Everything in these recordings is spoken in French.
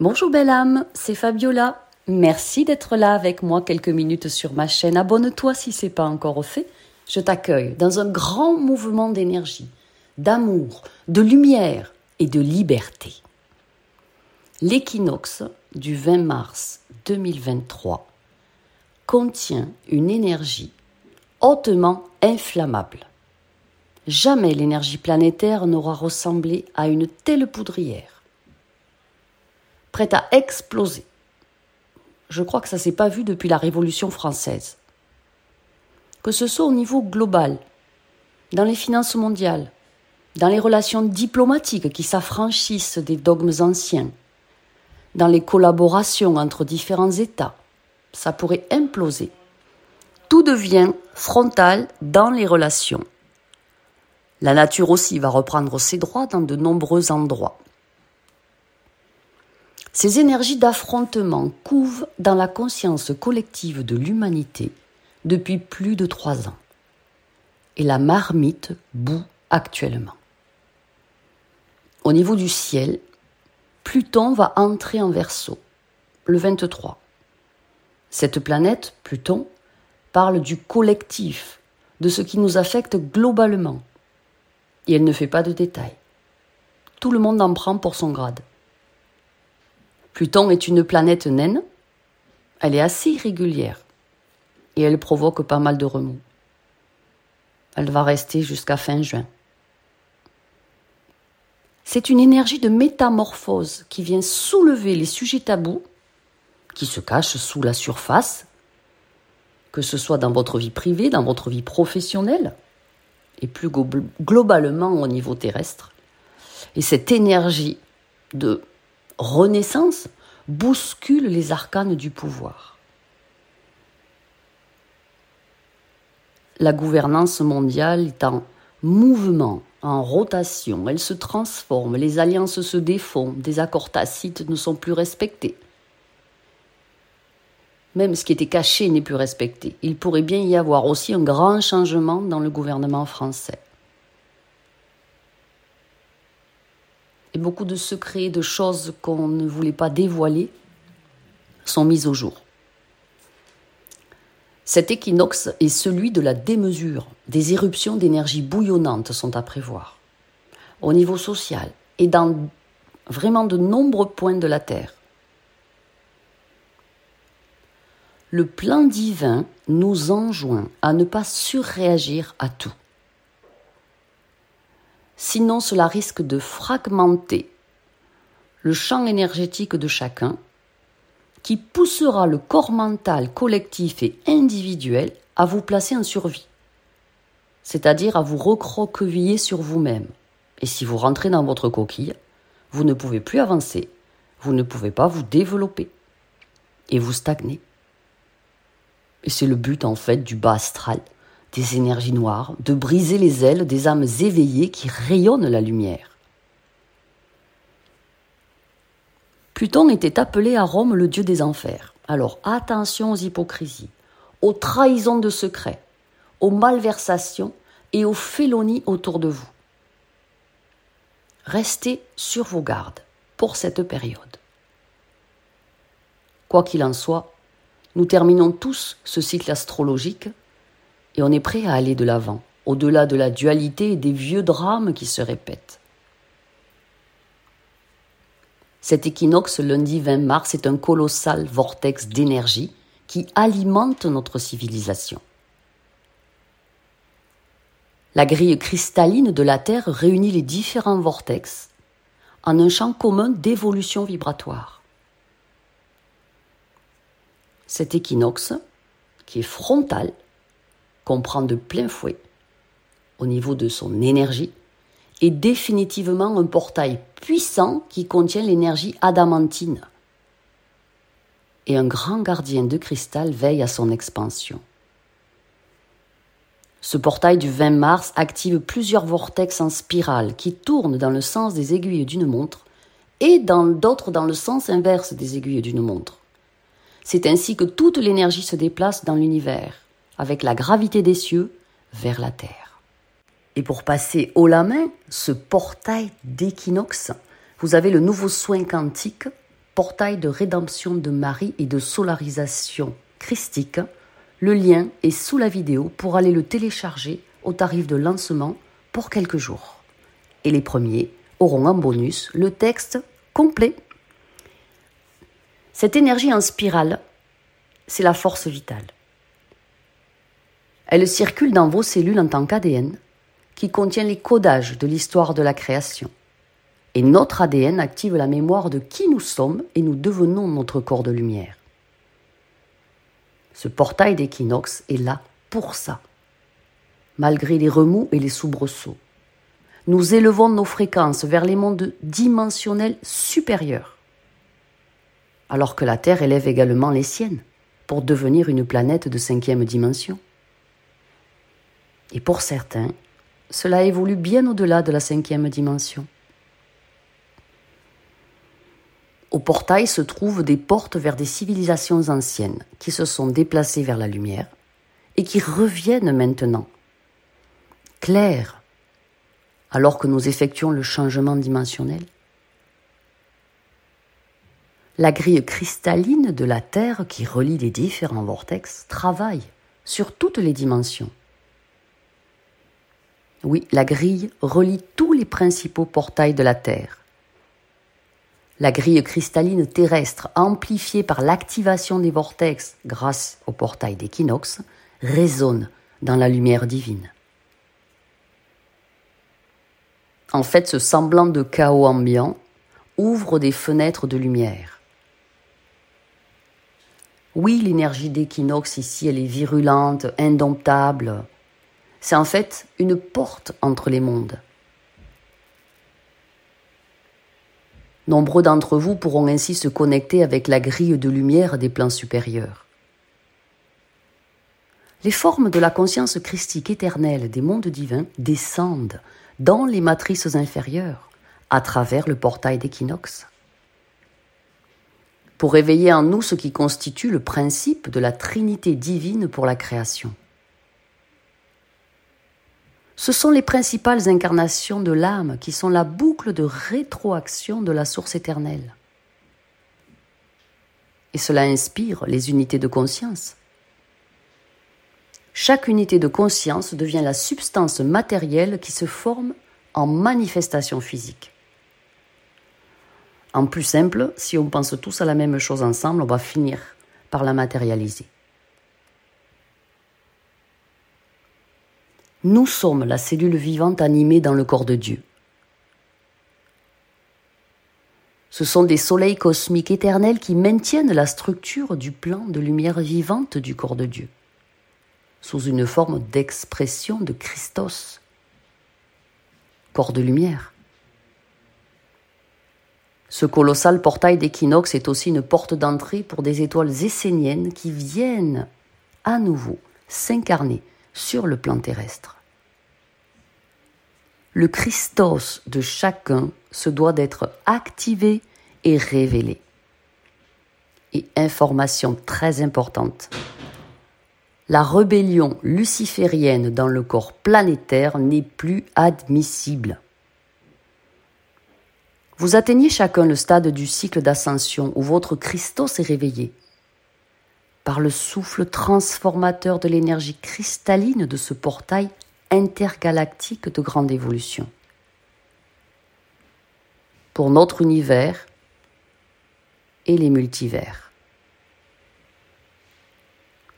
Bonjour belle âme, c'est Fabiola. Merci d'être là avec moi quelques minutes sur ma chaîne. Abonne-toi si ce n'est pas encore fait. Je t'accueille dans un grand mouvement d'énergie, d'amour, de lumière et de liberté. L'équinoxe du 20 mars 2023 contient une énergie hautement inflammable. Jamais l'énergie planétaire n'aura ressemblé à une telle poudrière, prête à exploser. Je crois que ça s'est pas vu depuis la Révolution française. Que ce soit au niveau global, dans les finances mondiales, dans les relations diplomatiques qui s'affranchissent des dogmes anciens, dans les collaborations entre différents États, ça pourrait imploser. Tout devient frontal dans les relations. La nature aussi va reprendre ses droits dans de nombreux endroits. Ces énergies d'affrontement couvent dans la conscience collective de l'humanité depuis plus de trois ans. Et la marmite bout actuellement. Au niveau du ciel, Pluton va entrer en verso le 23. Cette planète, Pluton, parle du collectif, de ce qui nous affecte globalement. Et elle ne fait pas de détails. Tout le monde en prend pour son grade. Pluton est une planète naine. Elle est assez irrégulière. Et elle provoque pas mal de remous. Elle va rester jusqu'à fin juin. C'est une énergie de métamorphose qui vient soulever les sujets tabous qui se cachent sous la surface, que ce soit dans votre vie privée, dans votre vie professionnelle, et plus globalement au niveau terrestre. Et cette énergie de renaissance bouscule les arcanes du pouvoir. La gouvernance mondiale est en mouvement, en rotation, elle se transforme, les alliances se défont, des accords tacites ne sont plus respectés. Même ce qui était caché n'est plus respecté. Il pourrait bien y avoir aussi un grand changement dans le gouvernement français. Beaucoup de secrets, de choses qu'on ne voulait pas dévoiler sont mis au jour. Cet équinoxe est celui de la démesure. Des éruptions d'énergie bouillonnante sont à prévoir. Au niveau social et dans vraiment de nombreux points de la Terre. Le plan divin nous enjoint à ne pas surréagir à tout. Sinon cela risque de fragmenter le champ énergétique de chacun qui poussera le corps mental collectif et individuel à vous placer en survie, c'est-à-dire à vous recroqueviller sur vous-même. Et si vous rentrez dans votre coquille, vous ne pouvez plus avancer, vous ne pouvez pas vous développer, et vous stagnez. Et c'est le but en fait du bas astral, des énergies noires, de briser les ailes des âmes éveillées qui rayonnent la lumière. Pluton était appelé à Rome le dieu des enfers. Alors attention aux hypocrisies, aux trahisons de secrets, aux malversations et aux félonies autour de vous. Restez sur vos gardes pour cette période. Quoi qu'il en soit, nous terminons tous ce cycle astrologique et on est prêt à aller de l'avant, au-delà de la dualité et des vieux drames qui se répètent. Cet équinoxe lundi 20 mars est un colossal vortex d'énergie qui alimente notre civilisation. La grille cristalline de la Terre réunit les différents vortex en un champ commun d'évolution vibratoire. Cet équinoxe, qui est frontal, comprend de plein fouet, au niveau de son énergie, est définitivement un portail puissant qui contient l'énergie adamantine. Et un grand gardien de cristal veille à son expansion. Ce portail du 20 mars active plusieurs vortex en spirale qui tournent dans le sens des aiguilles d'une montre et dans d'autres dans le sens inverse des aiguilles d'une montre. C'est ainsi que toute l'énergie se déplace dans l'univers, avec la gravité des cieux, vers la Terre. Et pour passer haut la main ce portail d'équinoxe, vous avez le nouveau soin quantique portail de rédemption de Marie et de solarisation christique. Le lien est sous la vidéo pour aller le télécharger au tarif de lancement pour quelques jours. Et les premiers auront en bonus le texte complet. Cette énergie en spirale, c'est la force vitale. Elle circule dans vos cellules en tant qu'ADN, qui contient les codages de l'histoire de la création. Et notre ADN active la mémoire de qui nous sommes et nous devenons notre corps de lumière. Ce portail d'équinoxe est là pour ça. Malgré les remous et les soubresauts, nous élevons nos fréquences vers les mondes dimensionnels supérieurs, alors que la Terre élève également les siennes pour devenir une planète de cinquième dimension. Et pour certains, cela évolue bien au-delà de la cinquième dimension. Au portail se trouvent des portes vers des civilisations anciennes qui se sont déplacées vers la lumière et qui reviennent maintenant, claires, alors que nous effectuons le changement dimensionnel. La grille cristalline de la Terre qui relie les différents vortex travaille sur toutes les dimensions oui, la grille relie tous les principaux portails de la Terre. La grille cristalline terrestre, amplifiée par l'activation des vortex grâce au portail d'équinoxe, résonne dans la lumière divine. En fait, ce semblant de chaos ambiant ouvre des fenêtres de lumière. Oui, l'énergie d'équinoxe ici, elle est virulente, indomptable, c'est en fait une porte entre les mondes. Nombreux d'entre vous pourront ainsi se connecter avec la grille de lumière des plans supérieurs. Les formes de la conscience christique éternelle des mondes divins descendent dans les matrices inférieures à travers le portail d'équinoxe. Pour éveiller en nous ce qui constitue le principe de la Trinité divine pour la création. Ce sont les principales incarnations de l'âme qui sont la boucle de rétroaction de la source éternelle. Et cela inspire les unités de conscience. Chaque unité de conscience devient la substance matérielle qui se forme en manifestation physique. En plus simple, si on pense tous à la même chose ensemble, on va finir par la matérialiser. Nous sommes la cellule vivante animée dans le corps de Dieu. Ce sont des soleils cosmiques éternels qui maintiennent la structure du plan de lumière vivante du corps de Dieu, sous une forme d'expression de Christos, corps de lumière. Ce colossal portail d'équinoxe est aussi une porte d'entrée pour des étoiles esséniennes qui viennent à nouveau s'incarner sur le plan terrestre. Le Christos de chacun se doit d'être activé et révélé. Et information très importante, la rébellion luciférienne dans le corps planétaire n'est plus admissible. Vous atteignez chacun le stade du cycle d'ascension où votre Christos est réveillé par le souffle transformateur de l'énergie cristalline de ce portail intergalactique de grande évolution. Pour notre univers et les multivers.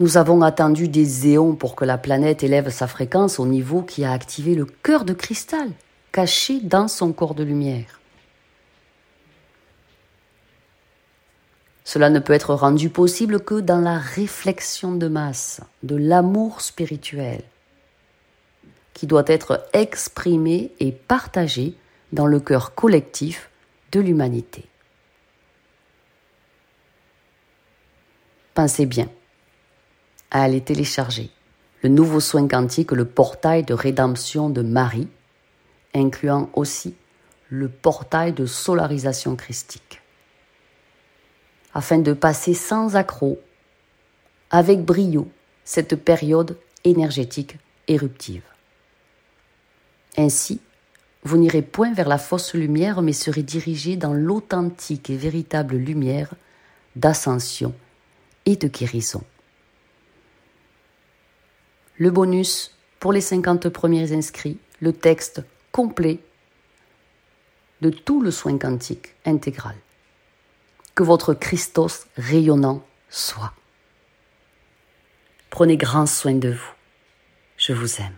Nous avons attendu des éons pour que la planète élève sa fréquence au niveau qui a activé le cœur de cristal caché dans son corps de lumière. Cela ne peut être rendu possible que dans la réflexion de masse, de l'amour spirituel, qui doit être exprimé et partagé dans le cœur collectif de l'humanité. Pensez bien à aller télécharger le nouveau soin quantique, le portail de rédemption de Marie, incluant aussi le portail de solarisation christique afin de passer sans accroc, avec brio, cette période énergétique éruptive. Ainsi, vous n'irez point vers la fausse lumière, mais serez dirigé dans l'authentique et véritable lumière d'ascension et de guérison. Le bonus pour les 50 premiers inscrits, le texte complet de tout le soin quantique intégral. Que votre Christos rayonnant soit. Prenez grand soin de vous. Je vous aime.